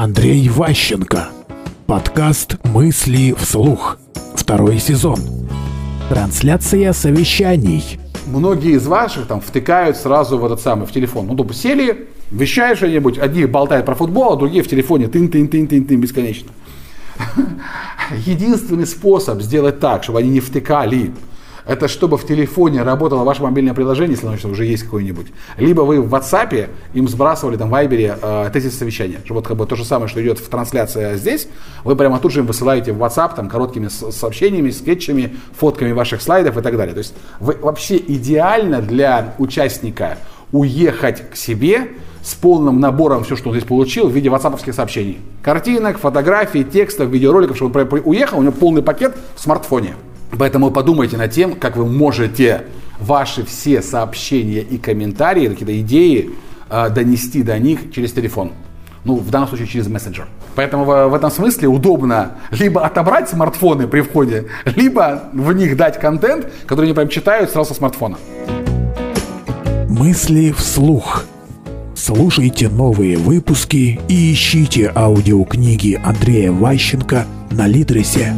Андрей Ващенко. Подкаст «Мысли вслух». Второй сезон. Трансляция совещаний. Многие из ваших там втыкают сразу в этот самый, в телефон. Ну, тупо сели, вещаешь что-нибудь, одни болтают про футбол, а другие в телефоне тын-тын-тын-тын-тын бесконечно. Единственный способ сделать так, чтобы они не втыкали это чтобы в телефоне работало ваше мобильное приложение, если оно уже есть какое-нибудь. Либо вы в WhatsApp им сбрасывали там в Viber э, тезис совещания. Вот как бы то же самое, что идет в трансляции здесь, вы прямо тут же им высылаете в WhatsApp там короткими сообщениями, скетчами, фотками ваших слайдов и так далее. То есть вы, вообще идеально для участника уехать к себе с полным набором все, что он здесь получил в виде ватсаповских сообщений. Картинок, фотографий, текстов, видеороликов, чтобы он уехал, у него полный пакет в смартфоне. Поэтому подумайте над тем, как вы можете ваши все сообщения и комментарии, какие-то идеи э, донести до них через телефон. Ну, в данном случае через мессенджер. Поэтому в, в этом смысле удобно либо отобрать смартфоны при входе, либо в них дать контент, который они прям читают сразу со смартфона. Мысли вслух. Слушайте новые выпуски и ищите аудиокниги Андрея Ващенко на Литресе.